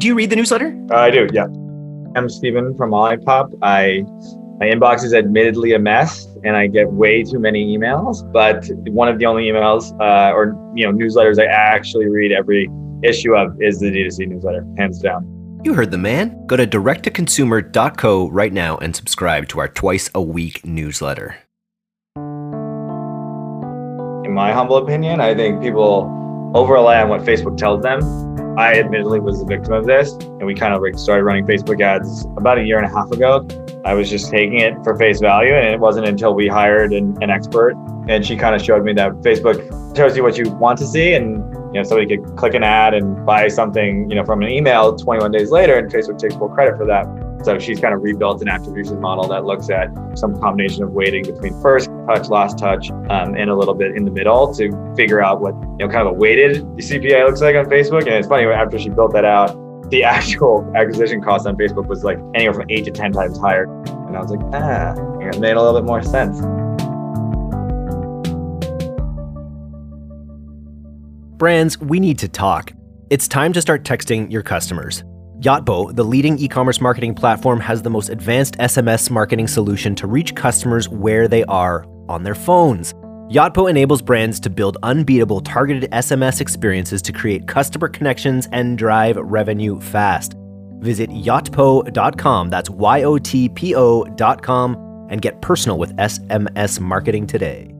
Do you read the newsletter? Uh, I do, yeah. I'm Stephen from Olipop. I my inbox is admittedly a mess, and I get way too many emails. But one of the only emails uh, or you know newsletters I actually read every issue of is the D2C newsletter, hands down. You heard the man. Go to directtoconsumer.co right now and subscribe to our twice a week newsletter. In my humble opinion, I think people over rely on what Facebook tells them I admittedly was a victim of this, and we kind of like started running Facebook ads about a year and a half ago. I was just taking it for face value, and it wasn't until we hired an, an expert, and she kind of showed me that Facebook shows you what you want to see, and you know somebody could click an ad and buy something, you know, from an email 21 days later, and Facebook takes full credit for that. So she's kind of rebuilt an attribution model that looks at some combination of weighting between first touch, last touch, um, and a little bit in the middle to figure out what you know kind of a weighted CPA looks like on Facebook. And it's funny after she built that out, the actual acquisition cost on Facebook was like anywhere from eight to ten times higher. And I was like, ah, it made a little bit more sense. Brands, we need to talk. It's time to start texting your customers. Yotpo, the leading e commerce marketing platform, has the most advanced SMS marketing solution to reach customers where they are on their phones. Yotpo enables brands to build unbeatable targeted SMS experiences to create customer connections and drive revenue fast. Visit yotpo.com, that's Y O T P O.com, and get personal with SMS marketing today.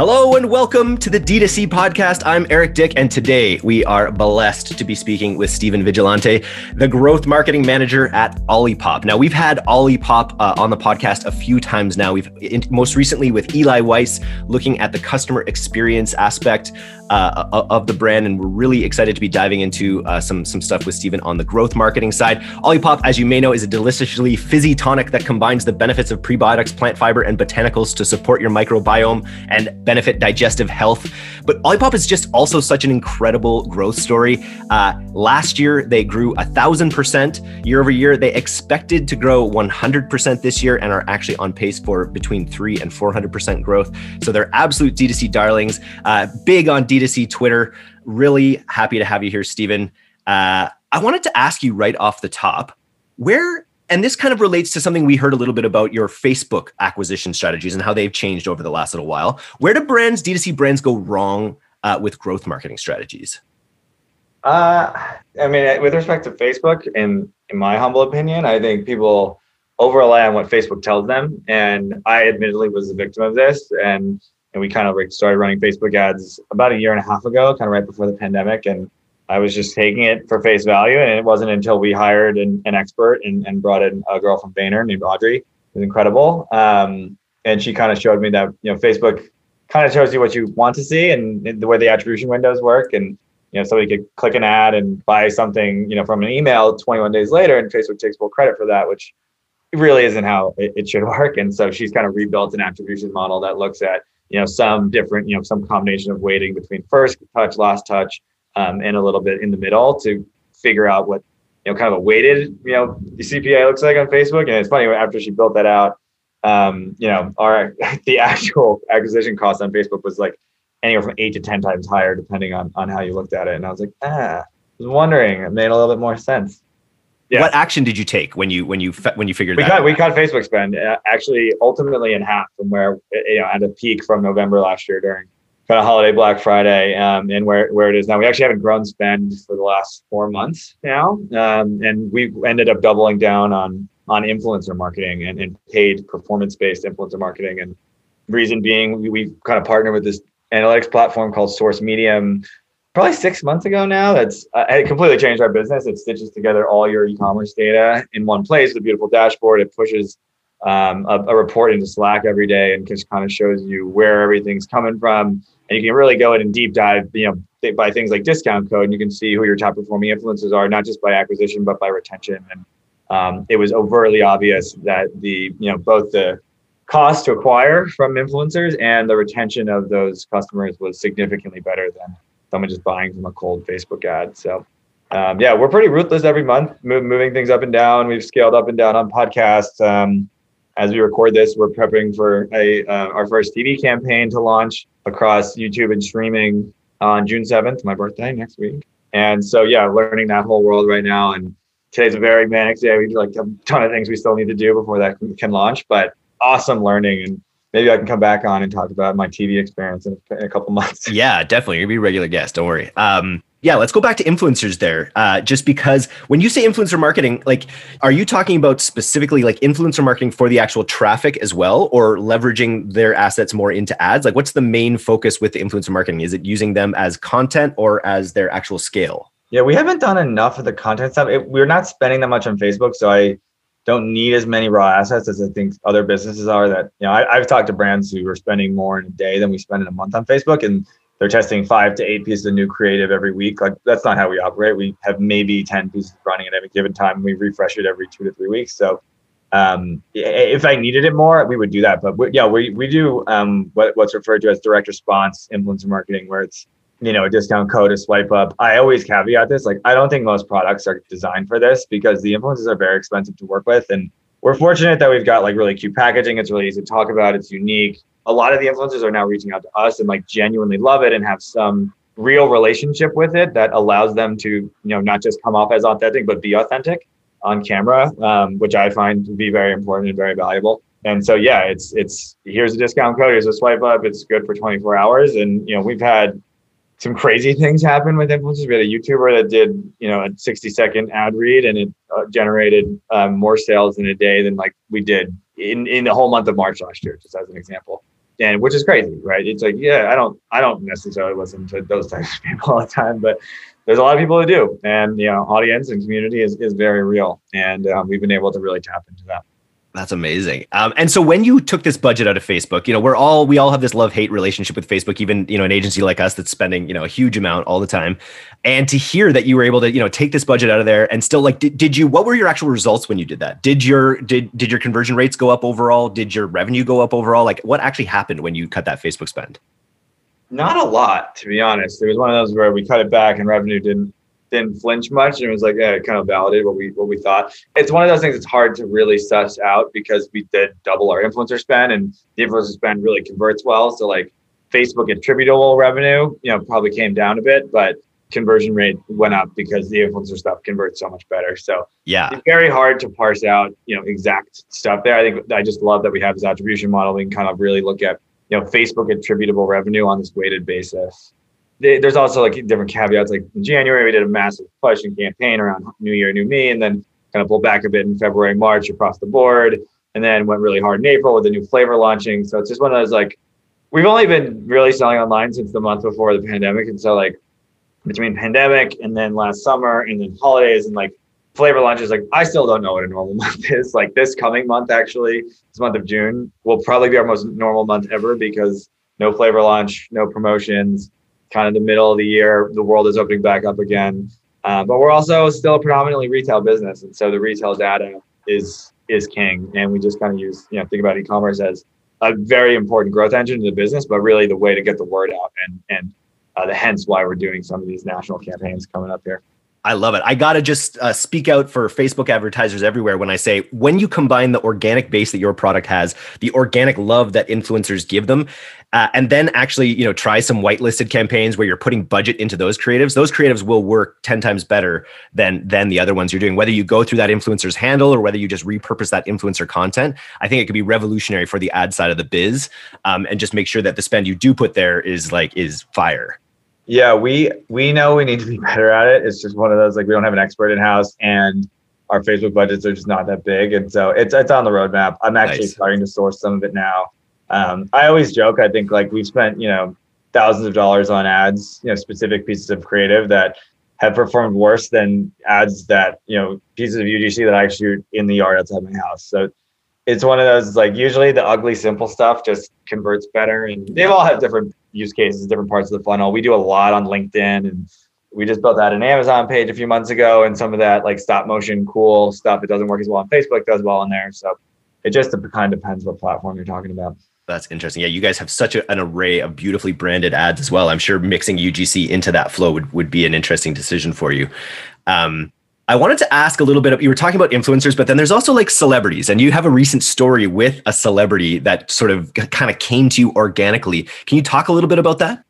Hello and welcome to the D2C podcast. I'm Eric Dyck, and today we are blessed to be speaking with Stephen Vigilante, the growth marketing manager at Olipop. Now, we've had Olipop uh, on the podcast a few times now. We've in, most recently with Eli Weiss looking at the customer experience aspect uh, of the brand, and we're really excited to be diving into uh, some some stuff with Stephen on the growth marketing side. Olipop, as you may know, is a deliciously fizzy tonic that combines the benefits of prebiotics, plant fiber, and botanicals to support your microbiome and benefit digestive health. But Olipop is just also such an incredible growth story. Uh, last year, they grew a thousand percent year over year. They expected to grow 100% this year and are actually on pace for between three and 400% growth. So they're absolute D2C darlings, uh, big on D2C Twitter. Really happy to have you here, Stephen. Uh, I wanted to ask you right off the top where and this kind of relates to something we heard a little bit about your Facebook acquisition strategies and how they've changed over the last little while. Where do brands, D2C brands, go wrong uh, with growth marketing strategies? Uh, I mean, with respect to Facebook, in in my humble opinion, I think people over rely on what Facebook tells them, and I admittedly was a victim of this. And and we kind of started running Facebook ads about a year and a half ago, kind of right before the pandemic, and I was just taking it for face value. And it wasn't until we hired an, an expert and, and brought in a girl from Vayner named Audrey. Was incredible. Um, and she kind of showed me that, you know, Facebook kind of shows you what you want to see and the way the attribution windows work. And, you know, somebody could click an ad and buy something, you know, from an email 21 days later and Facebook takes full credit for that, which really isn't how it, it should work. And so she's kind of rebuilt an attribution model that looks at, you know, some different, you know, some combination of weighting between first touch, last touch, um, and a little bit in the middle to figure out what you know kind of a weighted you know the CPA looks like on Facebook. And it's funny after she built that out, um, you know, our the actual acquisition cost on Facebook was like anywhere from eight to ten times higher depending on on how you looked at it. And I was like, ah, I was wondering. It made a little bit more sense. Yeah. What action did you take when you when you when you figured we that? Cut, we cut Facebook spend uh, actually ultimately in half from where you know at a peak from November last year during kind of holiday Black Friday um, and where, where it is now. We actually haven't grown spend for the last four months now. Um, and we ended up doubling down on on influencer marketing and, and paid performance based influencer marketing. And reason being, we, we kind of partnered with this analytics platform called Source Medium probably six months ago now. That's uh, it completely changed our business. It stitches together all your e-commerce data in one place. with a beautiful dashboard. It pushes um, a, a, report into Slack every day and just kind of shows you where everything's coming from and you can really go in and deep dive, you know, by things like discount code, and you can see who your top performing influencers are, not just by acquisition but by retention. And um, it was overtly obvious that the, you know, both the cost to acquire from influencers and the retention of those customers was significantly better than someone just buying from a cold Facebook ad. So. Um, yeah, we're pretty ruthless every month, moving things up and down. We've scaled up and down on podcasts. As we record this, we're prepping for a uh, our first TV campaign to launch across YouTube and streaming on June 7th, my birthday next week. And so, yeah, learning that whole world right now. And today's a very manic day. We like a ton of things we still need to do before that can launch, but awesome learning. And maybe I can come back on and talk about my TV experience in, in a couple months. Yeah, definitely. You'll be a regular guest. Don't worry. Um, yeah, let's go back to influencers there. Uh, just because when you say influencer marketing, like, are you talking about specifically like influencer marketing for the actual traffic as well, or leveraging their assets more into ads? Like, what's the main focus with the influencer marketing? Is it using them as content or as their actual scale? Yeah, we haven't done enough of the content stuff. It, we're not spending that much on Facebook, so I don't need as many raw assets as I think other businesses are. That you know, I, have talked to brands who are spending more in a day than we spend in a month on Facebook, and they're testing five to eight pieces of new creative every week. Like that's not how we operate. We have maybe 10 pieces running at any given time. We refresh it every two to three weeks. So um, if I needed it more, we would do that. But we, yeah, we, we do um, what, what's referred to as direct response influencer marketing, where it's, you know, a discount code, a swipe up. I always caveat this. Like, I don't think most products are designed for this because the influencers are very expensive to work with. And we're fortunate that we've got like really cute packaging. It's really easy to talk about. It's unique a lot of the influencers are now reaching out to us and like genuinely love it and have some real relationship with it that allows them to you know not just come off as authentic but be authentic on camera um, which i find to be very important and very valuable and so yeah it's it's here's a discount code here's a swipe up it's good for 24 hours and you know we've had some crazy things happen with influencers we had a youtuber that did you know a 60 second ad read and it uh, generated um, more sales in a day than like we did in in the whole month of march last year just as an example and which is crazy, right? It's like, yeah, I don't, I don't necessarily listen to those types of people all the time, but there's a lot of people who do, and you know, audience and community is is very real, and um, we've been able to really tap into that. That's amazing. Um, and so when you took this budget out of Facebook, you know, we're all we all have this love hate relationship with Facebook. Even you know, an agency like us that's spending you know a huge amount all the time. And to hear that you were able to you know take this budget out of there and still like, did, did you? What were your actual results when you did that? Did your did did your conversion rates go up overall? Did your revenue go up overall? Like, what actually happened when you cut that Facebook spend? Not a lot, to be honest. It was one of those where we cut it back and revenue didn't didn't flinch much and it was like yeah, it kind of validated what we what we thought. It's one of those things that's hard to really suss out because we did double our influencer spend and the influencer spend really converts well. So like Facebook attributable revenue, you know, probably came down a bit, but conversion rate went up because the influencer stuff converts so much better. So yeah, it's very hard to parse out, you know, exact stuff there. I think I just love that we have this attribution model. We can kind of really look at, you know, Facebook attributable revenue on this weighted basis there's also like different caveats. Like in January, we did a massive push and campaign around New Year, New Me, and then kind of pulled back a bit in February, March across the board, and then went really hard in April with the new flavor launching. So it's just one of those like we've only been really selling online since the month before the pandemic, and so like between pandemic and then last summer and then holidays and like flavor launches, like I still don't know what a normal month is. Like this coming month, actually, this month of June will probably be our most normal month ever because no flavor launch, no promotions kind of the middle of the year, the world is opening back up again. Uh, but we're also still a predominantly retail business, and so the retail data is is king. And we just kind of use, you know, think about e-commerce as a very important growth engine in the business, but really the way to get the word out, and and uh, the hence why we're doing some of these national campaigns coming up here. I love it. I got to just uh, speak out for Facebook advertisers everywhere when I say when you combine the organic base that your product has, the organic love that influencers give them, uh, and then actually you know try some whitelisted campaigns where you're putting budget into those creatives. Those creatives will work ten times better than than the other ones you're doing. Whether you go through that influencer's handle or whether you just repurpose that influencer content, I think it could be revolutionary for the ad side of the biz, um, and just make sure that the spend you do put there is like is fire. Yeah, we we know we need to be better at it. It's just one of those like we don't have an expert in house and our Facebook budgets are just not that big. And so it's it's on the roadmap. I'm actually nice. starting to source some of it now. Um, I always joke, I think like we've spent, you know, thousands of dollars on ads, you know, specific pieces of creative that have performed worse than ads that, you know, pieces of UGC that I shoot in the yard outside my house. So it's one of those like usually the ugly simple stuff just converts better and they all have different use cases, different parts of the funnel. We do a lot on LinkedIn and we just built out an Amazon page a few months ago and some of that like stop motion cool stuff. It doesn't work as well on Facebook, does well on there. So it just kind of depends what platform you're talking about. That's interesting. Yeah, you guys have such a, an array of beautifully branded ads as well. I'm sure mixing UGC into that flow would, would be an interesting decision for you. Um, I wanted to ask a little bit. Of, you were talking about influencers, but then there's also like celebrities, and you have a recent story with a celebrity that sort of kind of came to you organically. Can you talk a little bit about that?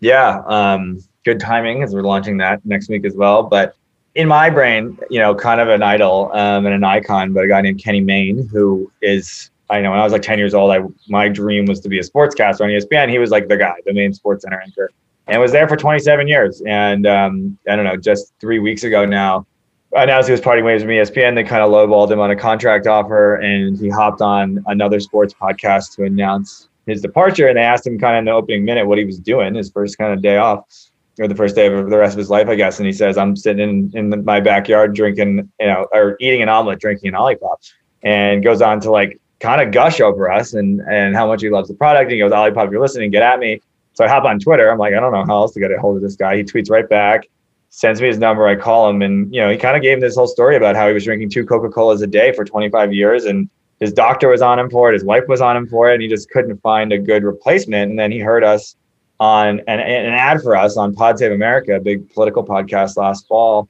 Yeah, um, good timing as we're launching that next week as well. But in my brain, you know, kind of an idol um, and an icon, but a guy named Kenny Mayne, who is, I know when I was like 10 years old, I my dream was to be a sportscaster on ESPN. He was like the guy, the main sports center anchor, and was there for 27 years. And um, I don't know, just three weeks ago now, announced he was parting ways with ESPN. They kind of lowballed him on a contract offer, and he hopped on another sports podcast to announce his departure. And they asked him kind of in the opening minute what he was doing, his first kind of day off or the first day of the rest of his life, I guess. And he says, I'm sitting in, in my backyard drinking, you know, or eating an omelet, drinking an Olipop, and goes on to like kind of gush over us and and how much he loves the product. And he goes, Olipop, if you're listening, get at me. So I hop on Twitter. I'm like, I don't know how else to get a hold of this guy. He tweets right back, sends me his number. I call him, and you know, he kind of gave me this whole story about how he was drinking two Coca Colas a day for 25 years, and his doctor was on him for it, his wife was on him for it, and he just couldn't find a good replacement. And then he heard us on an, an ad for us on Pod Save America, a big political podcast last fall,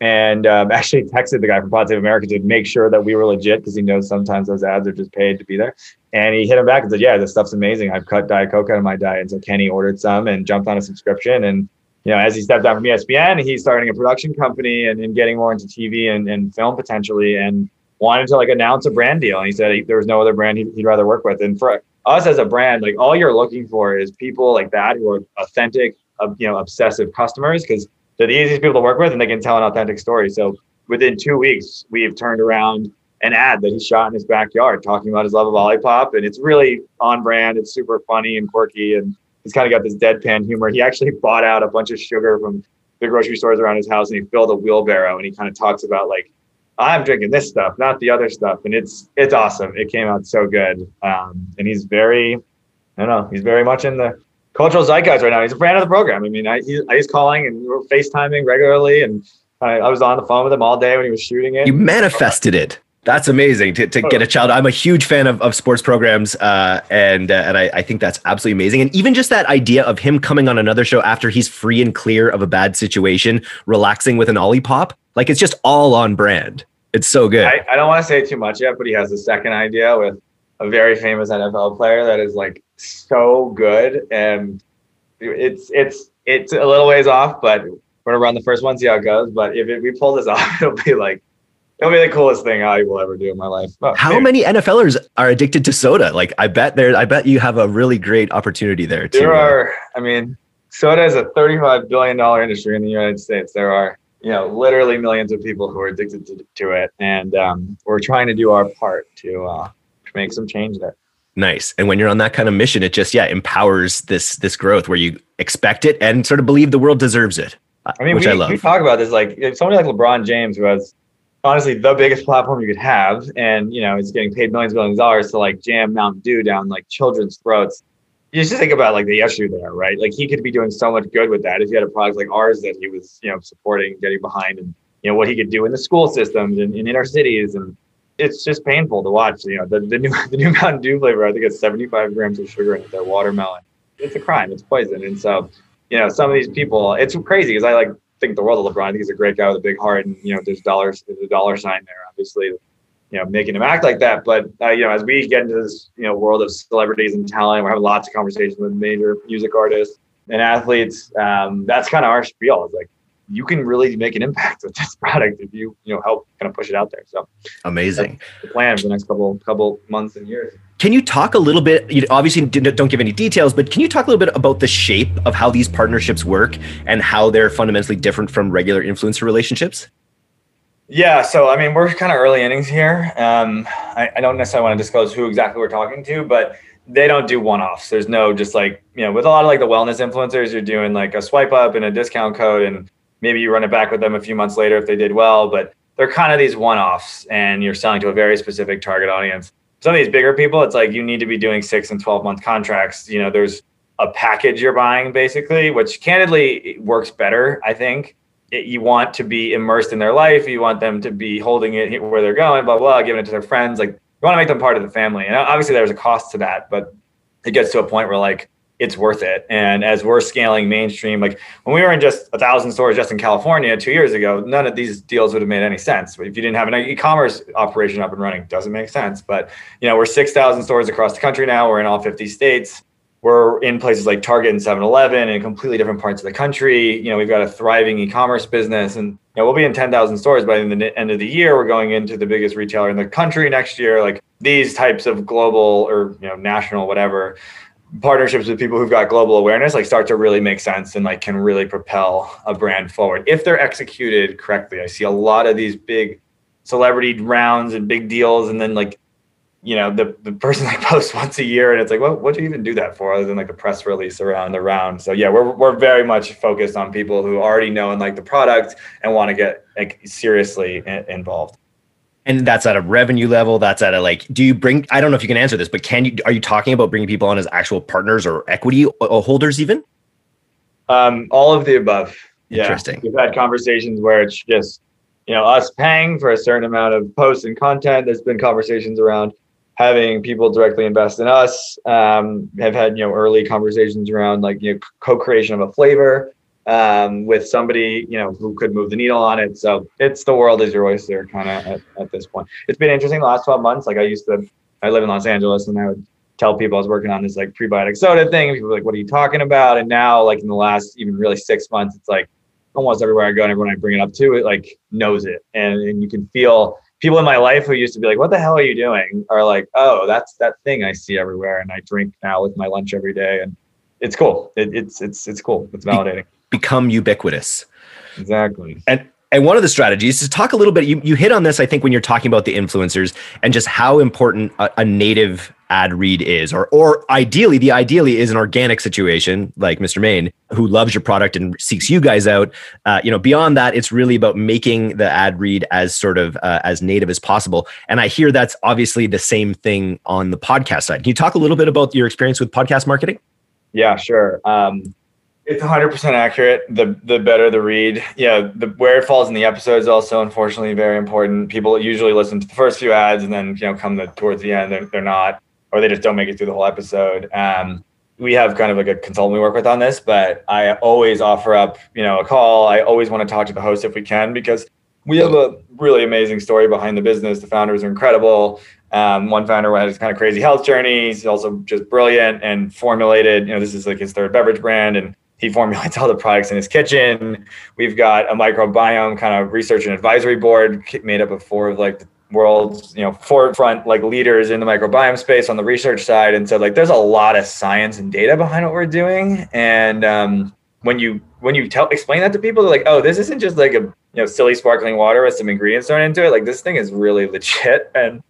and um, actually texted the guy from Pod Save America to make sure that we were legit because he knows sometimes those ads are just paid to be there. And he hit him back and said, "Yeah, this stuff's amazing. I've cut Diet Coke out of my diet." And so Kenny ordered some and jumped on a subscription. And you know, as he stepped down from ESPN, he's starting a production company and, and getting more into TV and, and film potentially, and wanted to like announce a brand deal. And he said he, there was no other brand he'd, he'd rather work with. And for us as a brand, like all you're looking for is people like that who are authentic, uh, you know, obsessive customers because they're the easiest people to work with and they can tell an authentic story. So within two weeks, we've turned around an ad that he shot in his backyard talking about his love of Olipop. And it's really on brand. It's super funny and quirky. And he's kind of got this deadpan humor. He actually bought out a bunch of sugar from the grocery stores around his house and he filled a wheelbarrow and he kind of talks about like I'm drinking this stuff, not the other stuff, and it's it's awesome. It came out so good, um, and he's very, I don't know, he's very much in the cultural zeitgeist right now. He's a fan of the program. I mean, I, he, he's calling and we're FaceTiming regularly, and I, I, was on the phone with him all day when he was shooting it. You manifested it. That's amazing to, to get a child. I'm a huge fan of, of sports programs, uh, and uh, and I, I think that's absolutely amazing. And even just that idea of him coming on another show after he's free and clear of a bad situation, relaxing with an Olipop, like it's just all on brand. It's so good. I, I don't want to say too much yet, but he has a second idea with a very famous NFL player that is like so good, and it's it's it's a little ways off, but we're gonna run the first one, see how it goes. But if it, we pull this off, it'll be like it'll be the coolest thing I will ever do in my life. Oh, how many NFLers are addicted to soda? Like, I bet there, I bet you have a really great opportunity there. Too. There are. I mean, soda is a thirty-five billion dollar industry in the United States. There are you know, literally millions of people who are addicted to, to it. And um, we're trying to do our part to, uh, to make some change there. Nice. And when you're on that kind of mission, it just, yeah, empowers this, this growth where you expect it and sort of believe the world deserves it. I mean, which we, I love. we talk about this, like somebody like LeBron James, who has honestly the biggest platform you could have. And, you know, is getting paid millions, millions of dollars to like jam Mountain Dew down like children's throats you just think about like the issue there, right? Like he could be doing so much good with that if he had a product like ours that he was, you know, supporting, getting behind, and you know what he could do in the school systems and in inner cities, and it's just painful to watch. You know, the, the new the new Mountain Dew flavor, I think it's 75 grams of sugar in it. That watermelon, it's a crime. It's poison, and so you know some of these people, it's crazy because I like think the world of LeBron. I think he's a great guy with a big heart, and you know, there's dollars, there's a dollar sign there, obviously you know making him act like that. But uh, you know, as we get into this you know world of celebrities and talent, we're having lots of conversations with major music artists and athletes. Um, that's kind of our spiel. It's like you can really make an impact with this product if you you know help kind of push it out there. So amazing. the plan for the next couple couple months and years. Can you talk a little bit? You obviously don't give any details, but can you talk a little bit about the shape of how these partnerships work and how they're fundamentally different from regular influencer relationships? Yeah, so I mean, we're kind of early innings here. Um, I, I, don't necessarily want to disclose who exactly we're talking to, but they don't do one-offs. There's no just like you know, with a lot of like the wellness influencers, you're doing like a swipe up and a discount code, and maybe you run it back with them a few months later if they did well. But they're kind of these one-offs, and you're selling to a very specific target audience. Some of these bigger people, it's like you need to be doing six and twelve month contracts. You know, there's a package you're buying basically, which candidly works better, I think it, you want to be immersed in their life. You want them to be holding it where they're going, blah, blah, giving it to their friends. Like you want to make them part of the family. And obviously there's a cost to that, but it gets to a point where like it's worth it. And as we're scaling mainstream, like when we were in just a thousand stores just in California two years ago, none of these deals would have made any sense. If you didn't have an e-commerce operation up and running, doesn't make sense. But you know, we're 6,000 stores across the country now. We're in all 50 states we're in places like Target and 7-Eleven in completely different parts of the country. You know, we've got a thriving e-commerce business and you know, we'll be in 10,000 stores by the end of the year. We're going into the biggest retailer in the country next year. Like these types of global or, you know, national, whatever partnerships with people who've got global awareness like start to really make sense and like can really propel a brand forward. If they're executed correctly. I see a lot of these big celebrity rounds and big deals and then like you know the, the person like posts once a year and it's like well what do you even do that for? Other than like a press release around the round. So yeah we're, we're very much focused on people who already know and like the product and want to get like seriously involved and that's at a revenue level that's at a like do you bring i don't know if you can answer this but can you are you talking about bringing people on as actual partners or equity holders even? Um all of the above. Yeah. interesting. We've had conversations where it's just you know us paying for a certain amount of posts and content. There's been conversations around having people directly invest in us. Um, have had you know early conversations around like you know co-creation of a flavor um, with somebody you know who could move the needle on it so it's the world is your oyster kind of at, at this point it's been interesting the last 12 months like i used to i live in los angeles and i would tell people i was working on this like prebiotic soda thing and people were like what are you talking about and now like in the last even really six months it's like almost everywhere i go and everyone i bring it up to it like knows it and, and you can feel people in my life who used to be like, "What the hell are you doing?" are like, "Oh, that's that thing I see everywhere, and I drink now with my lunch every day, and it's cool. It, it's it's it's cool. It's validating. Become ubiquitous. Exactly. And and one of the strategies is talk a little bit. You, you hit on this, I think, when you're talking about the influencers and just how important a, a, native ad read is, or or ideally, the ideally is an organic situation like Mr. Mayne, who loves your product and seeks you guys out. Uh, you know, beyond that, it's really about making the ad read as sort of uh, as native as possible. And I hear that's obviously the same thing on the podcast side. Can you talk a little bit about your experience with podcast marketing? Yeah, sure. Um, it's 100% accurate. The the better the read. Yeah, the where it falls in the episode is also unfortunately very important. People usually listen to the first few ads and then you know come to, towards the end they're, they're not or they just don't make it through the whole episode. Um, we have kind of like a consultant we work with on this, but I always offer up, you know, a call. I always want to talk to the host if we can because we have a really amazing story behind the business. The founders are incredible. Um, one founder had this kind of crazy health journey. He's also just brilliant and formulated. You know, this is like his third beverage brand, and he formulates all the products in his kitchen. We've got a microbiome kind of research and advisory board made up of four of like the world's you know forefront like leaders in the microbiome space on the research side. And so like there's a lot of science and data behind what we're doing. And um, when you when you tell explain that to people, they're like, oh, this isn't just like a you know silly sparkling water with some ingredients thrown into it. Like this thing is really legit. And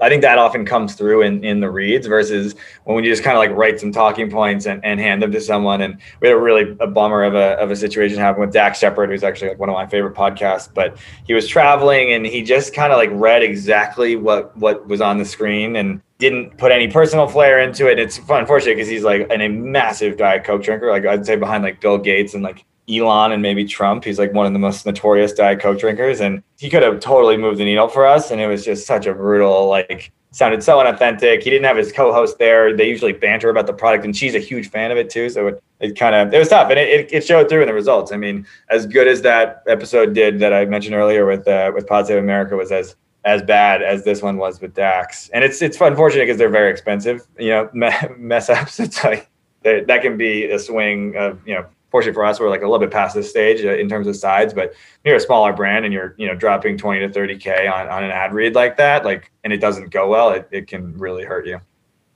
I think that often comes through in, in the reads versus when you just kind of like write some talking points and, and hand them to someone. And we had a really a bummer of a, of a situation happen with Dax Shepard, who's actually like one of my favorite podcasts, but he was traveling and he just kind of like read exactly what, what was on the screen and didn't put any personal flair into it. It's unfortunate because he's like an, a massive Diet Coke drinker. Like I'd say behind like Bill Gates and like Elon and maybe Trump. He's like one of the most notorious Diet Coke drinkers, and he could have totally moved the needle for us. And it was just such a brutal, like, sounded so unauthentic. He didn't have his co-host there. They usually banter about the product, and she's a huge fan of it too. So it, it kind of it was tough, and it, it showed through in the results. I mean, as good as that episode did that I mentioned earlier with uh, with Pod Save America was as as bad as this one was with Dax. And it's it's unfortunate because they're very expensive. You know, mess ups. It's like that can be a swing of you know fortunately for us, we're like a little bit past this stage uh, in terms of sides, but you're a smaller brand and you're, you know, dropping 20 to 30 K on, on an ad read like that, like, and it doesn't go well, it, it can really hurt you.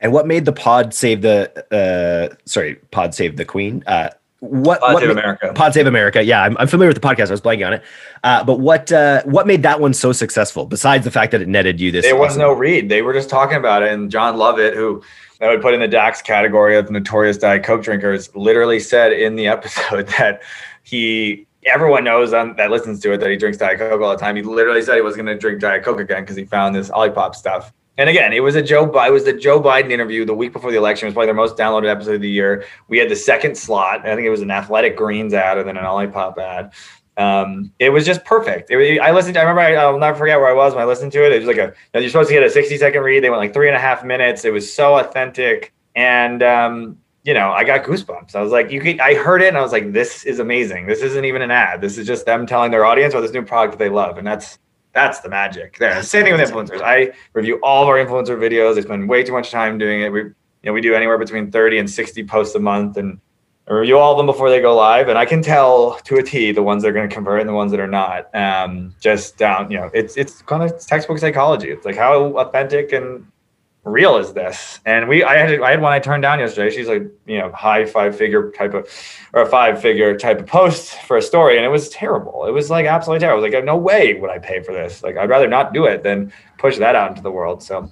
And what made the pod save the, uh, sorry, pod save the queen? Uh, what Pod what Save America? Pod Save America. Yeah, I'm, I'm familiar with the podcast. I was blanking on it. Uh, but what uh, what made that one so successful? Besides the fact that it netted you this, there was awesome- no read. They were just talking about it, and Jon Lovett, who I would put in the Dax category of notorious Diet Coke drinkers, literally said in the episode that he everyone knows that listens to it that he drinks Diet Coke all the time. He literally said he was going to drink Diet Coke again because he found this Olipop stuff. And again, it was a Joe. It was the Joe Biden interview the week before the election. It was probably their most downloaded episode of the year. We had the second slot. I think it was an Athletic Greens ad and then an Olipop ad um, it was just perfect. It, I listened. To, I remember. I, will never forget where I was when I listened to it. It was like a. You're supposed to get a 60 second read. They went like three and a half minutes. It was so authentic, and um, you know, I got goosebumps. I was like, you could. I heard it, and I was like, this is amazing. This isn't even an ad. This is just them telling their audience about this new product that they love, and that's that's the magic. There. Same thing with influencers. I review all of our influencer videos. I spend way too much time doing it. We you know, we do anywhere between 30 and 60 posts a month and I review all of them before they go live. And I can tell to a T the ones that are going to convert and the ones that are not. Um, just down, you know, it's, it's kind of textbook psychology. It's like how authentic and real is this? And we, I had, I had one I turned down yesterday. She's like, you know, high five figure type of, or a five figure type of post for a story. And it was terrible. It was like absolutely terrible. I was like, no way would I pay for this. Like, I'd rather not do it than push that out into the world. So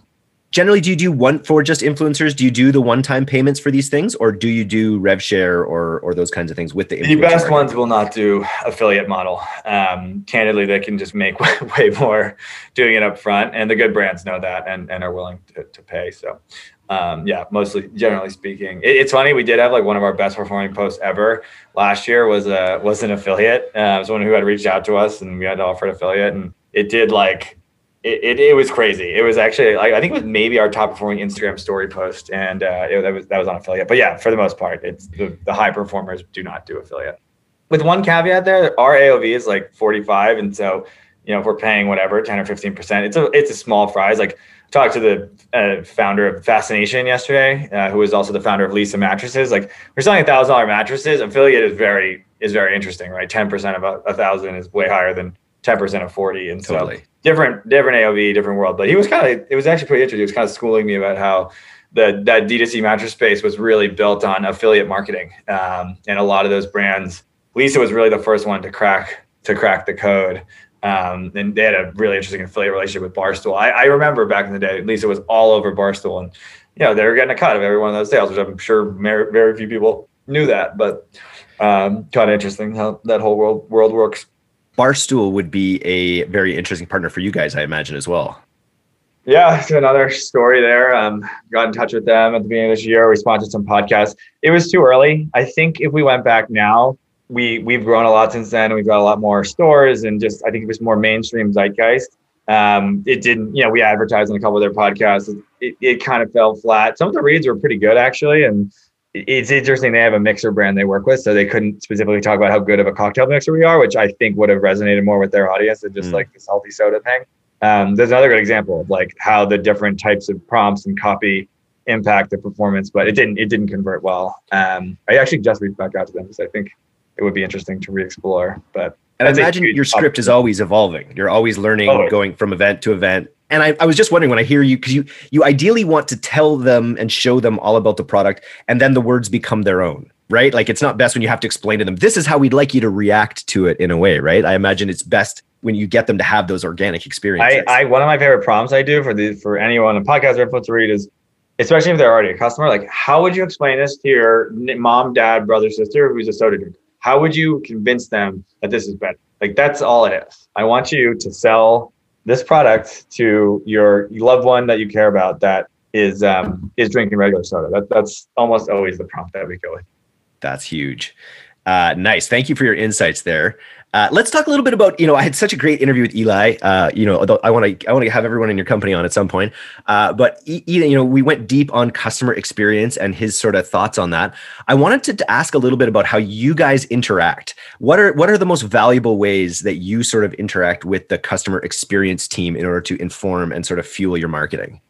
generally do you do one for just influencers? Do you do the one-time payments for these things or do you do rev share or or those kinds of things with the the best market? ones will not do affiliate model. Um, candidly they can just make way more doing it up front and the good brands know that and, and are willing to, to pay so um, yeah mostly generally speaking. It, it's funny we did have like one of our best performing posts ever last year was a was an affiliate. Uh, it was one who had reached out to us and we had to offer an affiliate and it did like it, it, it, was crazy. It was actually, I, I, think it was maybe our top performing Instagram story post, and uh, it, that was that was on affiliate. But yeah, for the most part, it's the, the high performers do not do affiliate. With one caveat there, our AOV is like 45, and so you know if we're paying whatever 10 or 15 percent, it's a it's a small fries. Like talked to the uh, founder of Fascination yesterday, uh, who is also the founder of Leesa Mattresses. Like we're selling thousand dollar mattresses. Affiliate is very is very interesting, right? Ten percent of a, thousand is way higher than 10% of 40. And totally. so different, different AOV, different world. But he was kind of, it was actually pretty interesting. He was kind of schooling me about how the, that D2C mattress space was really built on affiliate marketing. Um, and a lot of those brands, Leesa was really the first one to crack, to crack the code. Um, and they had a really interesting affiliate relationship with Barstool. I, I remember back in the day, Leesa was all over Barstool and, you know, they were getting a cut of every one of those sales, which I'm sure very, very few people knew that, but um, kind of interesting how that whole world world works. Barstool would be a very interesting partner for you guys, I imagine, as well. Yeah, it's another story there. Um, got in touch with them at the beginning of this year. We sponsored some podcasts. It was too early. I think if we went back now, we we've grown a lot since then. We've got a lot more stores, and just I think it was more mainstream zeitgeist. Um, it didn't, you know, we advertised on a couple of their podcasts. It, it kind of fell flat. Some of the reads were pretty good actually, and it's interesting they have a mixer brand they work with so they couldn't specifically talk about how good of a cocktail mixer we are which i think would have resonated more with their audience than just mm. like this healthy soda thing um, there's another good example of like how the different types of prompts and copy impact the performance but it didn't it didn't convert well um, i actually just reached back out to them because i think it would be interesting to re-explore but and I imagine your script is always evolving. You're always learning, always. going from event to event, and I, I, was just wondering when I hear you because you you ideally want to tell them and show them all about the product, and then the words become their own, right? Like it's not best when you have to explain to them this is how we'd like you to react to it in a way, right? I imagine it's best when you get them to have those organic experiences. I, I one of my favorite prompts I do for the for anyone in podcast or influencer read is especially if they're already a customer, like how would you explain this to your mom, dad, brother, sister who's a soda drinker? How would you convince them that this is better? Like that's all it is. I want you to sell this product to your loved one that you care about that is um, is drinking regular soda. That, that's almost always the prompt that we go with. That's huge. Uh, nice. Thank you for your insights there. Uh, let's talk a little bit about you know I had such a great interview with Eli. Uh, you know I want to I want to have everyone in your company on at some point. Uh, but you know we went deep on customer experience and his sort of thoughts on that. I wanted to ask a little bit about how you guys interact. What are what are the most valuable ways that you sort of interact with the customer experience team in order to inform and sort of fuel your marketing?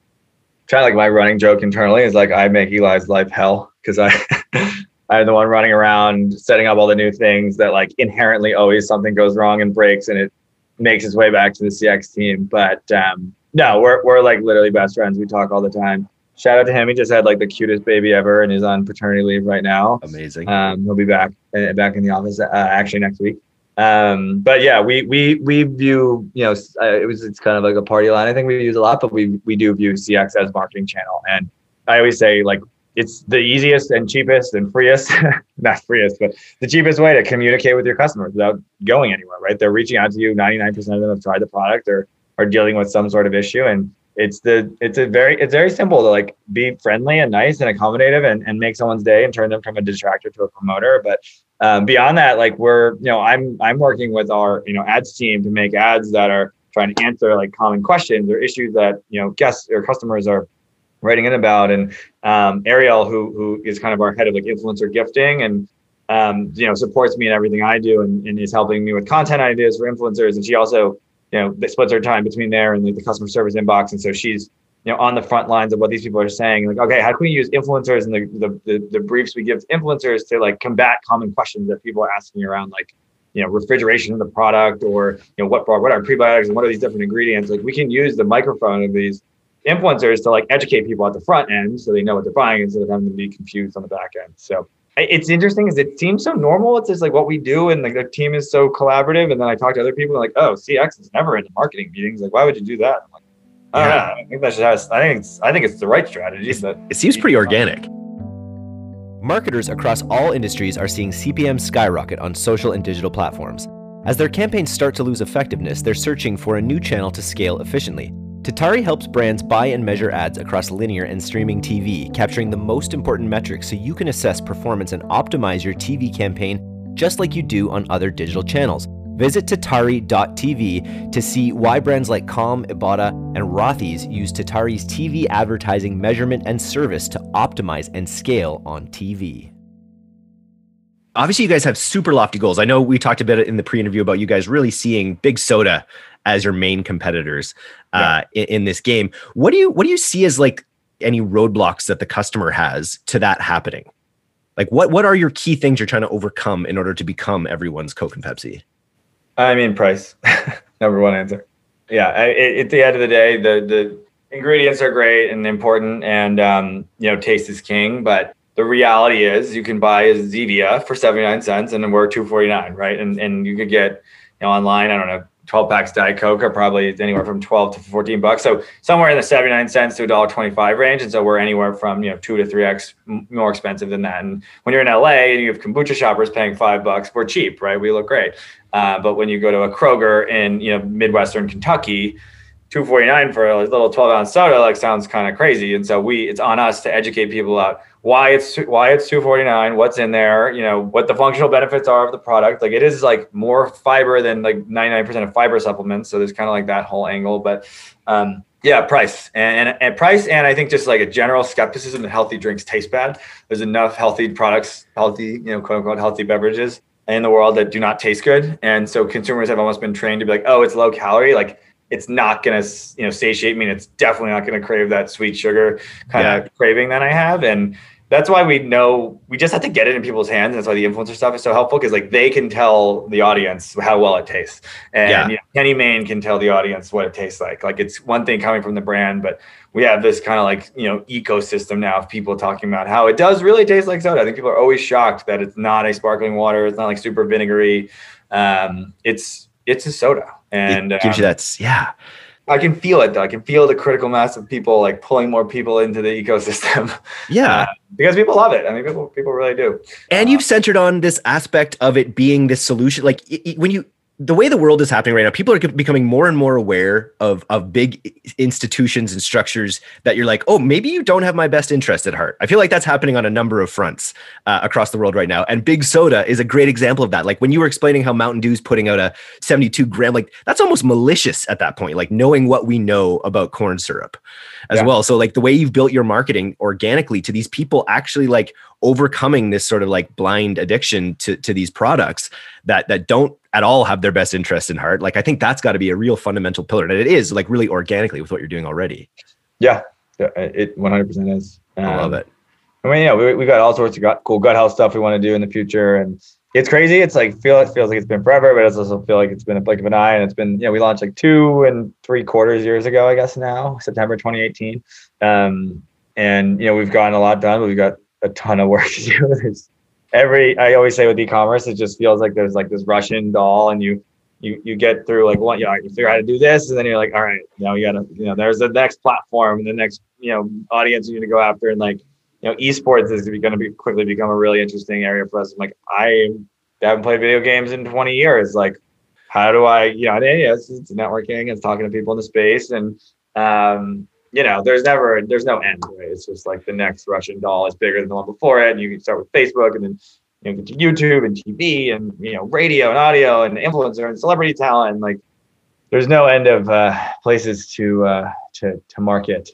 Kind of like my running joke internally is like I make Eli's life hell because I I'm the one running around setting up all the new things that like inherently always something goes wrong and breaks and it makes its way back to the CX team. But um, no, we're we're like literally best friends. We talk all the time. Shout out to him. He just had like the cutest baby ever and he's on paternity leave right now. Amazing. Um, he'll be back uh, back in the office uh, actually next week. Um, but yeah, we we we view you know uh, it was it's kind of like a party line. I think we use a lot, but we we do view CX as marketing channel. And I always say like it's the easiest and cheapest and freest, not freest, but the cheapest way to communicate with your customers without going anywhere, right? They're reaching out to you. 99% of them have tried the product or are dealing with some sort of issue. And it's the, it's a very, it's very simple to like be friendly and nice and accommodative and, and make someone's day and turn them from a detractor to a promoter. But um, beyond that, like we're, you know, I'm, I'm working with our, you know, ads team to make ads that are trying to answer like common questions or issues that, you know, guests or customers are writing in about. And um, Ariel, who who is kind of our head of like influencer gifting and um, you know supports me in everything I do and, and is helping me with content ideas for influencers. And she also you know they splits her time between there and like the customer service inbox. And so she's you know on the front lines of what these people are saying like okay how can we use influencers and the the, the, the briefs we give to influencers to like combat common questions that people are asking around like you know refrigeration of the product or you know what what are prebiotics and what are these different ingredients like we can use the microphone of these influencers to like educate people at the front end so they know what they're buying instead of having to be confused on the back end so it's interesting because it seems so normal it's just like what we do and like the team is so collaborative and then i talk to other people like oh cx is never in the marketing meetings like why would you do that I'm like I yeah. I think that's just, I think it's, I think it's the right strategy. It seems pretty organic. Marketers across all industries are seeing CPM skyrocket on social and digital platforms. As their campaigns start to lose effectiveness, they're searching for a new channel to scale efficiently. Tatari helps brands buy and measure ads across linear and streaming TV, capturing the most important metrics so you can assess performance and optimize your TV campaign just like you do on other digital channels. Visit Tatari.tv to see why brands like Calm, Ibotta, and Rothy's use Tatari's TV advertising measurement and service to optimize and scale on TV. Obviously, you guys have super lofty goals. I know we talked a bit in the pre-interview about you guys really seeing Big Soda as your main competitors uh, yeah. in, in this game. What do you what do you see as like any roadblocks that the customer has to that happening? Like what what are your key things you're trying to overcome in order to become everyone's Coke and Pepsi? I mean, price. Number one answer. Yeah. I, at the end of the day, the the ingredients are great and important, and um, you know, taste is king. But the reality is, you can buy a Zevia for seventy nine cents, and then we're two forty nine, right? And and you could get you know online. I don't know 12 packs Diet Coke are probably anywhere from 12 to 14 bucks. So somewhere in the 79 cents to $1.25 range. And so we're anywhere from, you know, two to three X more expensive than that. And when you're in LA and you have kombucha shoppers paying five bucks, we're cheap, right? We look great. Uh, but when you go to a Kroger in, you know, Midwestern Kentucky, 249 for a little 12 ounce soda like sounds kind of crazy. And so we, it's on us to educate people out why it's why it's 249 what's in there you know what the functional benefits are of the product. Like it is like more fiber than like 99% of fiber supplements so there's kind of like that whole angle. But um yeah price. And, and, and price and i think just like a general skepticism that healthy drinks taste bad. There's enough healthy products healthy you know quote unquote healthy beverages in the world that do not taste good. And so consumers have almost been trained to be like oh it's low calorie. Like it's not going to you know satiate me and it's definitely not going to crave that sweet sugar kind of yeah. craving that i have and that's why we know we just have to get it in people's hands. That's why the influencer stuff is so helpful because like they can tell the audience how well it tastes, and yeah. you know, Kenny Mayne can tell the audience what it tastes like. Like it's one thing coming from the brand, but we have this kind of like you know ecosystem now of people talking about how it does really taste like soda. I think people are always shocked that it's not a sparkling water. It's not like super vinegary. Um, it's it's a soda, and it gives um, you that yeah. I can feel it though. I can feel the critical mass of people like pulling more people into the ecosystem. Yeah. Uh, because people love it. I mean, people people really do. And uh, you've centered on this aspect of it being this solution. Like it, when you the way the world is happening right now, people are becoming more and more aware of of big institutions and structures that you're like, oh, maybe you don't have my best interest at heart. I feel like that's happening on a number of fronts uh, across the world right now, and Big Soda is a great example of that. Like when you were explaining how Mountain Dew's putting out a 72 gram, like that's almost malicious at that point. Like knowing what we know about corn syrup as yeah. well. So like the way you've built your marketing organically to these people actually like overcoming this sort of like blind addiction to to these products that that don't at all have their best interest in heart like i think that's got to be a real fundamental pillar and it is like really organically with what you're doing already. Yeah. It 100% is. Um, i love um, it. I mean yeah we, we got all sorts of gut, cool gut health stuff we want to do in the future and it's crazy it's like feel it feels like it's been forever but it also feel like it's been a blink of an eye and it's been you know we launched like two and three quarters years ago i guess now september 2018 um and you know we've gotten a lot done but we've got a ton of work to do. There's every I always say with e-commerce, it just feels like there's like this Russian doll, and you you you get through like one, you, know, you figure out how to do this, and then you're like, all right, now you gotta, you know, there's the next platform, and the next you know audience you need to go after, and like you know, esports is going to be quickly become a really interesting area for us. I'm like, I haven't played video games in 20 years. Like, how do I, you know, it's, it's networking, it's talking to people in the space, and um, you know, there's never, there's no end. Right? It's just like the next Russian doll is bigger than the one before it. And you can start with Facebook and then you know, get to YouTube and TV and, you know, radio and audio and influencer and celebrity talent. And like, there's no end of uh, places to, uh, to, to market.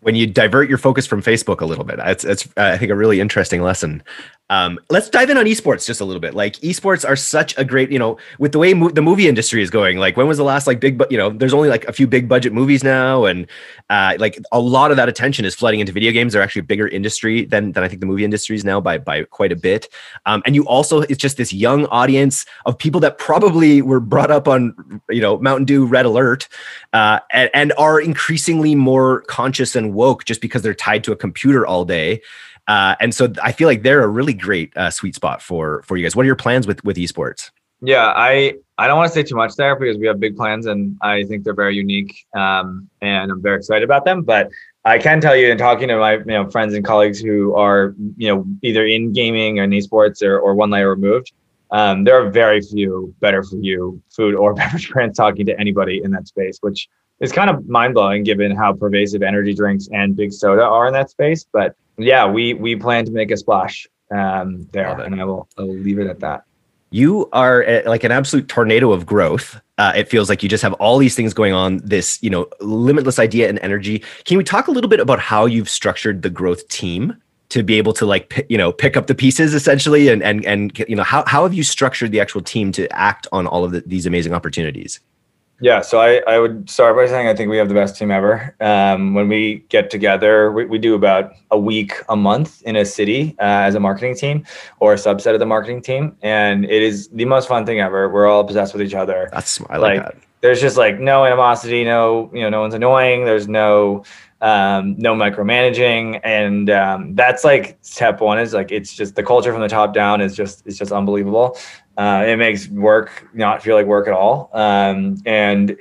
When you divert your focus from Facebook a little bit, it's, it's uh, I think a really interesting lesson. Um, let's dive in on esports just a little bit. Like esports are such a great, you know, with the way mo- the movie industry is going. Like when was the last like big, but you know, there's only like a few big budget movies now, and uh, like a lot of that attention is flooding into video games. They're actually a bigger industry than than I think the movie industry is now by by quite a bit. Um, and you also it's just this young audience of people that probably were brought up on you know Mountain Dew Red Alert, uh, and, and are increasingly more conscious and woke just because they're tied to a computer all day. Uh, and so I feel like they're a really great uh, sweet spot for for you guys. What are your plans with with esports? Yeah, I I don't want to say too much there because we have big plans and I think they're very unique um, and I'm very excited about them. But I can tell you in talking to my you know friends and colleagues who are you know either in gaming and esports or, or one layer removed, um, there are very few better for you food or beverage brands talking to anybody in that space, which is kind of mind blowing given how pervasive energy drinks and big soda are in that space. But yeah, we we plan to make a splash um, there, and I will I will leave it at that. You are a, like an absolute tornado of growth. Uh, it feels like you just have all these things going on. This you know limitless idea and energy. Can we talk a little bit about how you've structured the growth team? to be able to like p- you know pick up the pieces essentially and and and you know how, how have you structured the actual team to act on all of the, these amazing opportunities yeah, so I, I would start by saying I think we have the best team ever. Um, when we get together, we, we do about a week a month in a city uh, as a marketing team or a subset of the marketing team. And it is the most fun thing ever. We're all obsessed with each other. That's I like, like that. There's just like no animosity, no, you know, no one's annoying. There's no um, no micromanaging, and um, that's like step one. Is like it's just the culture from the top down is just it's just unbelievable. Uh, it makes work not feel like work at all. Um, and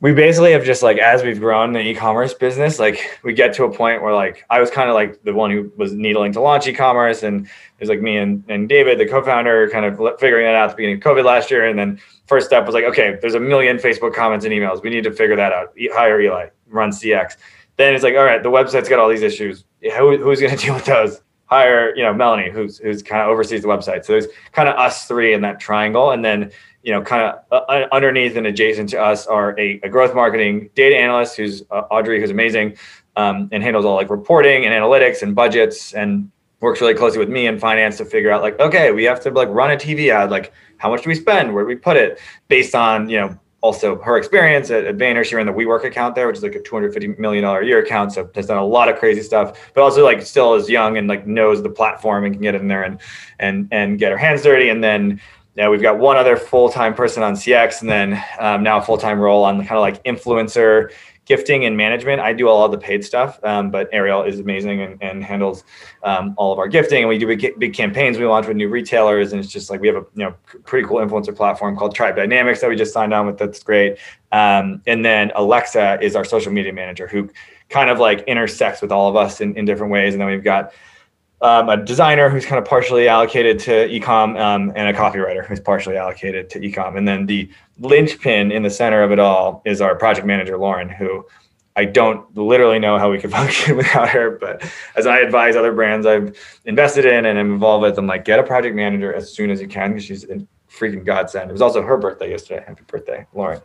we basically have just like as we've grown the e-commerce business, like we get to a point where like I was kind of like the one who was needling to launch e-commerce, and it was like me and, and David, the co-founder, kind of figuring that out at the beginning of COVID last year. And then first step was like, okay, there's a million Facebook comments and emails. We need to figure that out. Hire Eli, run CX. Then it's like, all right, the website's got all these issues. Who, who's going to deal with those? Hire, you know, Melanie, who's who's kind of oversees the website. So there's kind of us three in that triangle, and then you know, kind of uh, underneath and adjacent to us are a, a growth marketing data analyst, who's uh, Audrey, who's amazing, um, and handles all like reporting and analytics and budgets, and works really closely with me and finance to figure out like, okay, we have to like run a TV ad, like how much do we spend, where do we put it, based on you know also her experience at, at Vayner, she ran the WeWork account there, which is like a $250 million a year account. So has done a lot of crazy stuff, but also like still is young and like knows the platform and can get in there and, and, and get her hands dirty. And then, yeah, we've got one other full-time person on CX and then um, now a full-time role on the kind of like influencer gifting and management. I do all of the paid stuff, um, but Ariel is amazing and, and handles um, all of our gifting. And we do big, big campaigns. We launch with new retailers, and it's just like we have a you know pretty cool influencer platform called Tribe Dynamics that we just signed on with. That's great. Um, and then Alexa is our social media manager who kind of like intersects with all of us in, in different ways. And then we've got um, a designer who's kind of partially allocated to ecom um, and a copywriter who's partially allocated to ecom. And then the linchpin in the center of it all is our project manager, Lauren, who I don't literally know how we could function without her. But as I advise other brands I've invested in and am involved with, I'm like, get a project manager as soon as you can because she's a freaking godsend. It was also her birthday yesterday. Happy birthday, Lauren.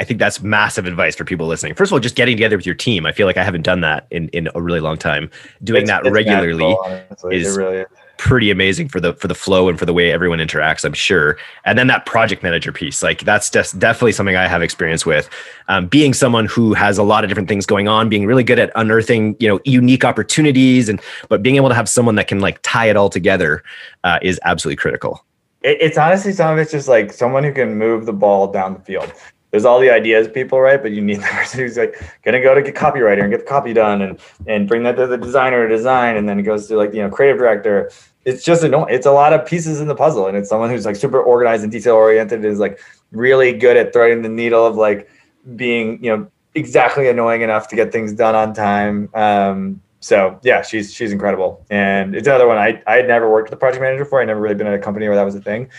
I think that's massive advice for people listening. First of all, just getting together with your team. I feel like I haven't done that in, in a really long time. Doing it's, that it's regularly magical, is, really is, pretty amazing for the for the flow and for the way everyone interacts. I'm sure. And then that project manager piece, like that's just definitely something I have experience with. Um, being someone who has a lot of different things going on, being really good at unearthing you know unique opportunities, and but being able to have someone that can like tie it all together uh, is absolutely critical it's honestly some of it's just like someone who can move the ball down the field there's all the ideas people right but you need the person who's like gonna go to get copywriter and get the copy done and and bring that to the designer to design and then it goes to like you know creative director. It's just annoying. it's a lot of pieces in the puzzle and it's someone who's like super organized and detail oriented is like really good at threading the needle of like being you know exactly annoying enough to get things done on time. Um, so yeah she's she's incredible. And it's another one i i had never worked with a project manager before. I never really been at a company where that was a thing.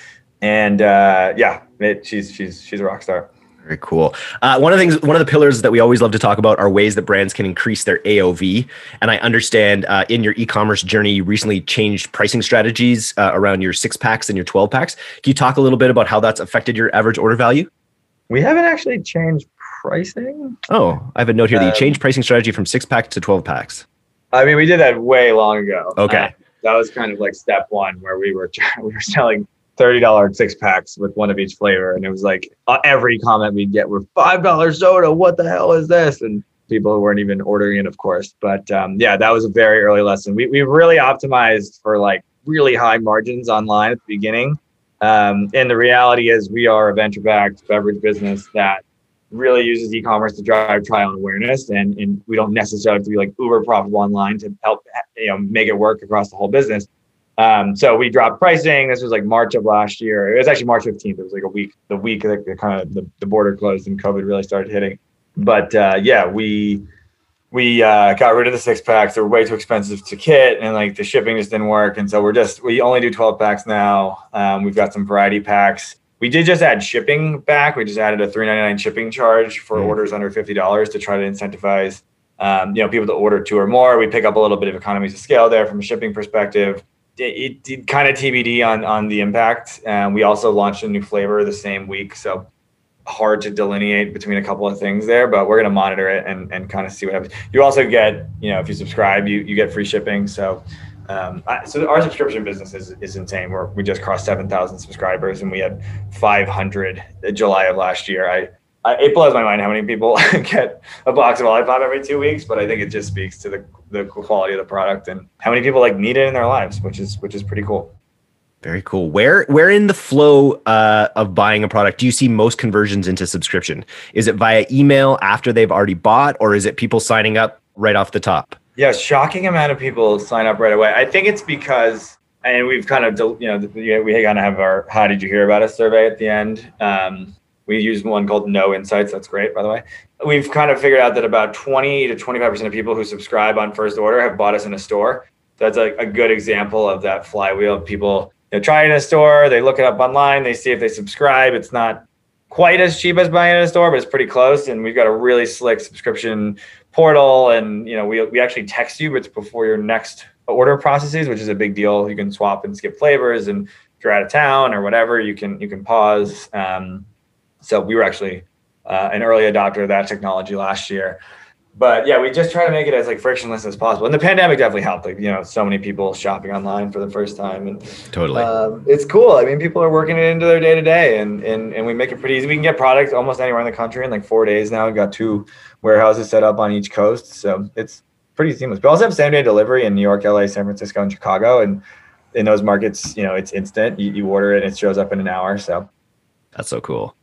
And uh, yeah it, she's she's she's a rock star very cool. Uh, one of the things, one of the pillars that we always love to talk about are ways that brands can increase their AOV. And I understand uh, in your e-commerce journey, you recently changed pricing strategies uh, around your six packs and your twelve packs. Can you talk a little bit about how that's affected your average order value? We haven't actually changed pricing. Oh, I have a note here that you um, changed pricing strategy from six pack to twelve packs. I mean, we did that way long ago. Okay. that was kind of like step one where we were we were selling thirty dollar six packs with one of each flavor, and it was like uh, every comment we'd get were five dollar soda. What the hell is this? And people weren't even ordering it, of course. But um, yeah, that was a very early lesson. We we really optimized for like really high margins online at the beginning. Um, and the reality is, we are a venture backed beverage business that really uses e-commerce to drive trial and awareness and, and we don't necessarily have to be like uber profitable online to help you know make it work across the whole business um, so we dropped pricing this was like march of last year it was actually march 15th it was like a week the week that the kind of the, the border closed and covid really started hitting but uh, yeah we we uh, got rid of the six packs they're way too expensive to kit and like the shipping just didn't work and so we're just we only do 12 packs now um, we've got some variety packs we did just add shipping back. We just added a three ninety nine shipping charge for mm. orders under fifty dollars to try to incentivize um, you know people to order two or more. We pick up a little bit of economies of scale there from a shipping perspective. It, it, kind of TBD on on the impact. And we also launched a new flavor the same week, so hard to delineate between a couple of things there. But we're gonna monitor it and and kind of see what happens. You also get you know if you subscribe, you you get free shipping. So um, I, so our subscription business is, is insane. We're, we just crossed 7,000 subscribers and we had 500 July of last year. I, I, it blows my mind how many people get a box of Olipop every two weeks, but I think it just speaks to the, the quality of the product and how many people like need it in their lives, which is, which is pretty cool. Very cool. Where where in the flow uh, of buying a product do you see most conversions into subscription? Is it via email after they've already bought, or is it people signing up right off the top? Yeah, shocking amount of people sign up right away. I think it's because, and we've kind of, you know, we kind of have our "How did you hear about us?" survey at the end. Um, we use one called No Insights. That's great, by the way. We've kind of figured out that about 20 to 25 percent of people who subscribe on first order have bought us in a store. That's a, a good example of that flywheel people you know, try in a store, they look it up online, they see if they subscribe. It's not quite as cheap as buying in a store, but it's pretty close. And we've got a really slick subscription portal and you know we, we actually text you but it's before your next order processes which is a big deal you can swap and skip flavors and if you're out of town or whatever you can you can pause um, so we were actually uh, an early adopter of that technology last year but yeah we just try to make it as like frictionless as possible and the pandemic definitely helped like you know so many people shopping online for the first time and totally um, it's cool i mean people are working it into their day to day and and and we make it pretty easy we can get products almost anywhere in the country in like four days now we've got two warehouses set up on each coast. So it's pretty seamless. We also have same day delivery in New York, LA, San Francisco, and Chicago. And in those markets, you know, it's instant. You, you order it and it shows up in an hour. So that's so cool.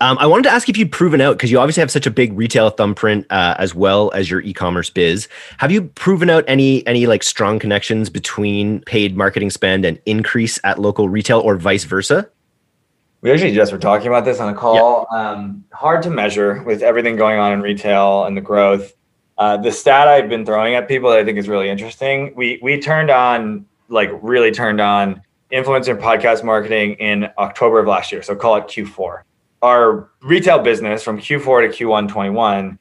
Um, I wanted to ask if you'd proven out because you obviously have such a big retail thumbprint uh, as well as your e-commerce biz. Have you proven out any any like strong connections between paid marketing spend and increase at local retail, or vice versa? we actually just were talking about this on a call. Yeah. Um, hard to measure with everything going on in retail and the growth. Uh, the stat I've been throwing at people that I think is really interesting. We we turned on like really turned on influencer podcast marketing in October of last year. So call it Q4. Our retail business from Q4 to Q1 21,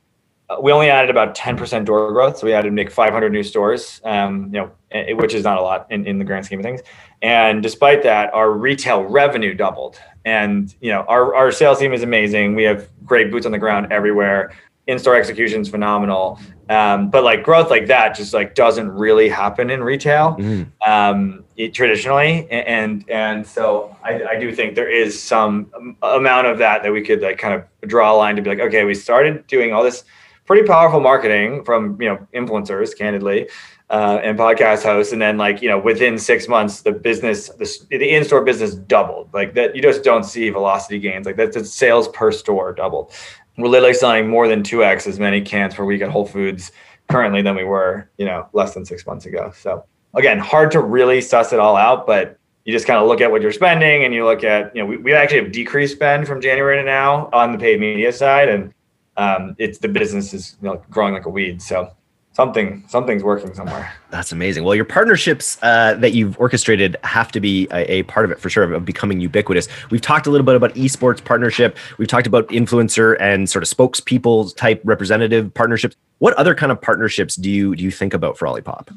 uh, we only added about 10% door growth. So we added make 500 new stores, um, you know, which is not a lot in, in the grand scheme of things. And despite that, our retail revenue doubled. And you know, our, our sales team is amazing. We have great boots on the ground everywhere. In-store execution is phenomenal. Um, but like growth like that just like doesn't really happen in retail mm. um, it, traditionally. And and so I, I do think there is some amount of that that we could like kind of draw a line to be like, okay, we started doing all this pretty powerful marketing from you know influencers, candidly, uh, and podcast hosts, and then like you know within six months the business the, the in-store business doubled like that you just don't see velocity gains like that's the sales per store doubled we're literally selling more than 2x as many cans per week at whole foods currently than we were you know less than six months ago. So again hard to really suss it all out but you just kind of look at what you're spending and you look at you know we, we actually have decreased spend from january to now on the paid media side and um, it's the business is you know, growing like a weed. So something something's working somewhere. That's amazing. Well your partnerships uh, that you've orchestrated have to be a, a, part of it for sure of becoming ubiquitous. We've talked a little bit about esports partnership. We've talked about influencer and sort of spokespeople type representative partnerships. What other kind of partnerships do you do you think about for olipop?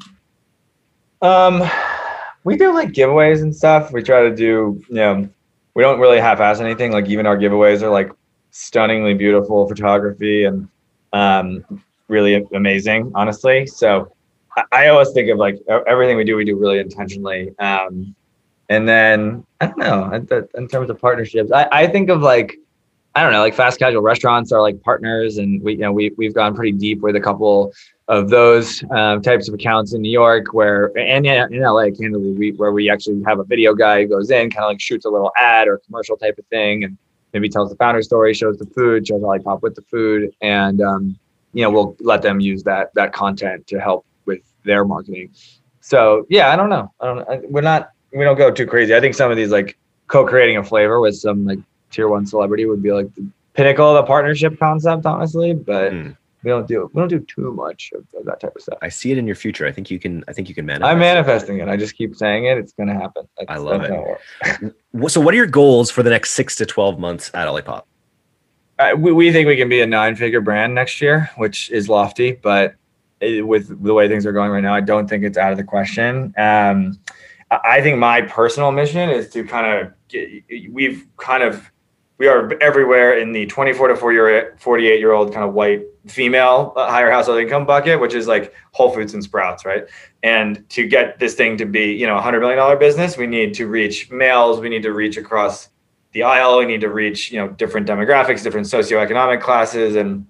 Um we do like giveaways and stuff. We try to do you know we don't really half-ass anything. Like even our giveaways are like stunningly beautiful photography and um really amazing, honestly. So I, I always think of like everything we do, we do really intentionally. Um, and then I don't know in terms of partnerships, I, I think of like I don't know, like fast casual restaurants are like partners, and we you know we we've gone pretty deep with a couple of those um, types of accounts in New York, where and in LA, candidly, we where we actually have a video guy who goes in, kind of like shoots a little ad or commercial type of thing, and maybe tells the founder story, shows the food, shows Olipop with the food, and um, you know we'll let them use that that content to help with their marketing. So yeah, I don't know. I don't. I, we're not. We don't go too crazy. I think some of these like co-creating a flavor with some like tier one celebrity would be like the pinnacle of the partnership concept, honestly. But mm. we don't do we don't do too much of, of, that type of stuff. I see it in your future. I think you can. I think you can manifest. I'm manifesting it. I just keep saying it. It's going to happen. That's, I love it. so, what are your goals for the next six to twelve months at Olipop? We, we think we can be a nine-figure brand next year, which is lofty, but it, with the way things are going right now, I don't think it's out of the question. Um, I think my personal mission is to kind of get, we've kind of we are everywhere in the 24 to 48 year old kind of white female uh, higher household income bucket, which is like Whole Foods and Sprouts, right? And to get this thing to be, you know, a hundred million dollar business, we need to reach males, we need to reach across the aisle, we need to reach, you know, different demographics, different socioeconomic classes. And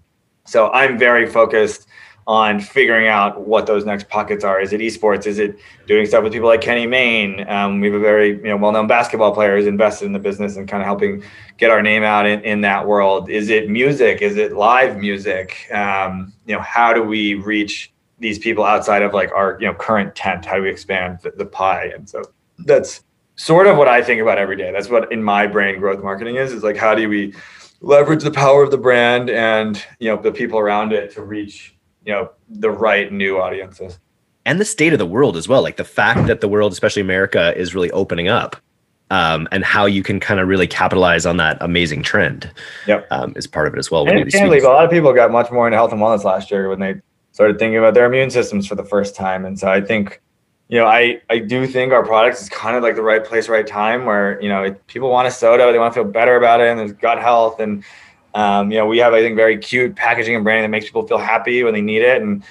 so I'm very focused on figuring out what those next pockets are. Is it esports? Is it doing stuff with people like Kenny Mayne? Um, we have a very you know well-known basketball player who's invested in the business and kind of helping get our name out in, in that world. Is it music? Is it live music? Um, you know, how do we reach these people outside of like our you know current tent? How do we expand the, the pie? And so that's sort of what I think about every day. That's what in my brain growth marketing is. Is like how do we leverage the power of the brand and you know the people around it to reach you know the right new audiences and the state of the world as well like the fact that the world especially america is really opening up um, and how you can kind of really capitalize on that amazing trend yep. um, is part of it as well. And candidly, a lot of people got much more into health and wellness last year when they started thinking about their immune systems for the first time. And so I think, you know, I, I do think our products is kind of like the right place, right time where, you know, people want a soda, they want to feel better about it and there's gut health and um, you know, we have, I think, very cute packaging and branding that makes people feel happy when they need it, and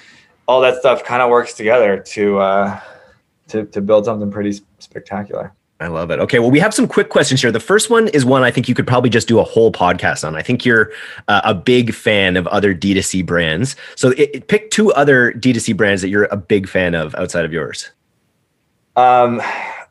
all that stuff kind of works together to uh, to to build something pretty spectacular. I love it. Okay, well, we have some quick questions here. The first one is one I think you could probably just do a whole podcast on. I think you're uh, a big fan of other D2C brands. So it, it, pick two other D2C brands that you're a big fan of outside of yours. Um,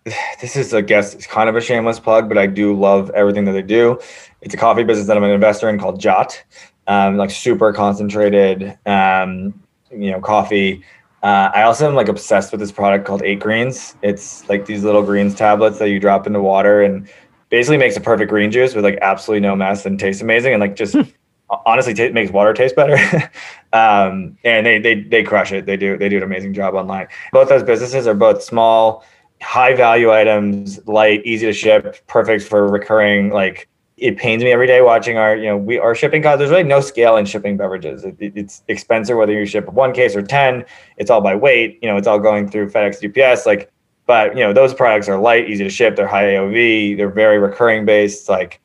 this is, I guess, it's kind of a shameless plug, but I do love everything that they do. It's a coffee business that I'm an investor in called Jot, um, like super concentrated, um, you know, coffee. Uh, I also am like obsessed with this product called Eight Greens. It's like these little greens tablets that you drop into water and basically makes a perfect green juice with like absolutely no mess and tastes amazing and like just. honestly t- makes water taste better. um, and they they they crush it. They do they do an amazing job online. Both those businesses are both small, high value items, light, easy to ship, perfect for recurring like it pains me every day watching our, you know, we our shipping costs. There's really no scale in shipping beverages. It, it, it's expensive whether you ship one case or ten. It's all by weight. You know, it's all going through FedEx, UPS. Like, but you know, those products are light, easy to ship. They're high AOV. They're very recurring based. Like,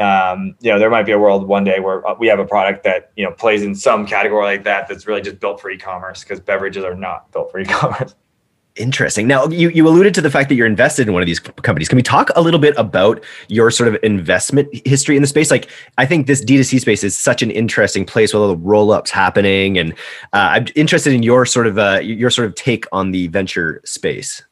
um, you know, there might be a world one day where we have a product that you know plays in some category like that. That's really just built for e-commerce because beverages are not built for e-commerce. Interesting. Now, you, you alluded to the fact that you're invested in one of these companies. Can we talk a little bit about your sort of investment history in the space? Like, I think this D2C space is such an interesting place with all the roll ups happening, and uh, I'm interested in your sort of uh, your sort of take on the venture space.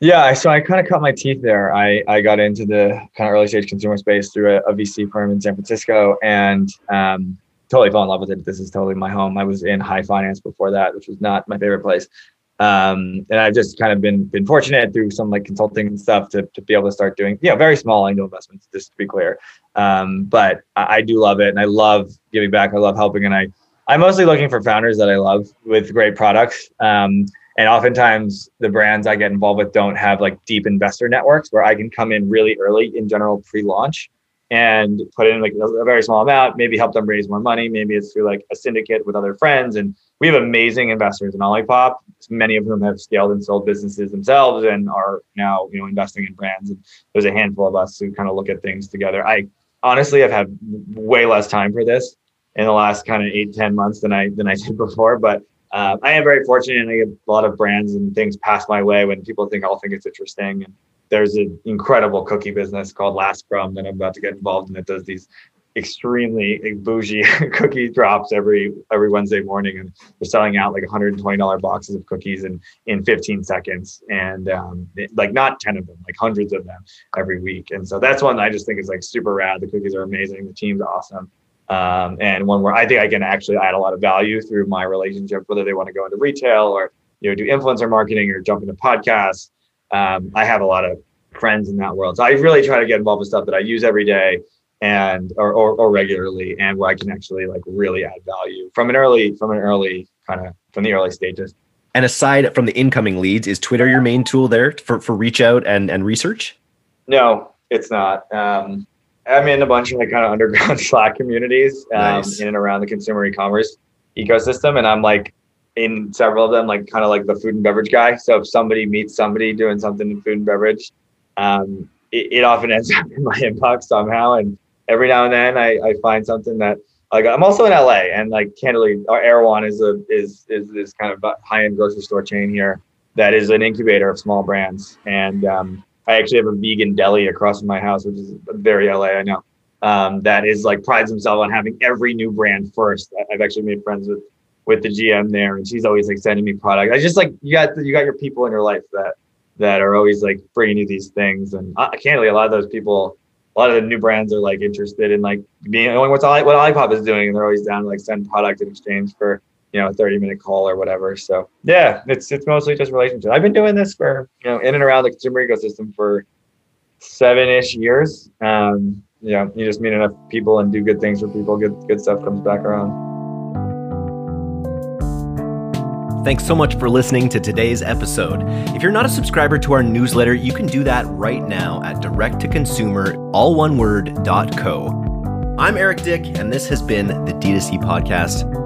Yeah, so I kind of cut my teeth there. I, I got into the kind of early stage consumer space through a, a VC firm in San Francisco, and um, totally fell in love with it. This is totally my home. I was in high finance before that, which was not my favorite place um, and I've just kind of been been fortunate through some like consulting stuff to, to be able to start doing you know very small angel investments just to be clear um, but I, I, do love it and I love giving back I love helping and I I'm mostly looking for founders that I love with great products um, and oftentimes the brands I get involved with don't have like deep investor networks where I can come in really early in general pre-launch and put in like a very small amount maybe help them raise more money maybe it's through like a syndicate with other friends and we have amazing investors in Olipop, many of whom have scaled and sold businesses themselves and are now, you know, investing in brands. And there's a handful of us who kind of look at things together. I honestly have had way less time for this in the last kind of eight, 10 months than I than I did before. But uh, I am very fortunate, and I get a lot of brands and things pass my way when people think I'll think it's interesting. And there's an incredible cookie business called Last Crumb that I'm about to get involved in that does these extremely bougie cookie drops every every Wednesday morning, and they're selling out like 120 dollar boxes of cookies in in 15 seconds, and um, it, like not 10 of them, like hundreds of them every week. And so that's one I just think is like super rad. The cookies are amazing. The team's awesome. Um, and one where I think I can actually add a lot of value through my relationship, whether they want to go into retail or you know do influencer marketing or jump into podcasts. Um, I have a lot of friends in that world, so I really try to get involved with stuff that I use every day and or, or, or regularly and where I can actually like really add value from an early from an early kind of from the early stages. And aside from the incoming leads, is Twitter your main tool there for, for reach out and, and research? No, it's not. Um, I'm in a bunch of like kind of underground Slack communities um, nice. in and around the consumer e-commerce ecosystem, and I'm like in several of them, like kind of like the food and beverage guy. So if somebody meets somebody doing something in food and beverage, um, it, it often ends up in my inbox somehow, and every now and then I, I find something that like I'm also in LA and like candidly our Erewhon is a is is this kind of high end grocery store chain here that is an incubator of small brands and um, I actually have a vegan deli across from my house which is very LA I know. Um, that is like prides himself on having every new brand first. I've actually made friends with with the GM there and she's always like sending me product. I just like you got you got your people in your life that that are always like bringing you these things and I can't candidly a lot of those people a lot of the new brands are like interested in like being knowing what's what Olipop is doing, and they're always down to like send product in exchange for you know a 30 minute call or whatever. So yeah, it's it's mostly just relationships. I've been doing this for you know in and around the consumer ecosystem for seven ish years. Um, you know, you just meet enough people and do good things for people. Good good stuff comes back around. Thanks so much for listening to today's episode. If you're not a subscriber to our newsletter, you can do that right now at direct2consumer, all one word, .co. I'm Eric Dyck, and this has been the D2C Podcast.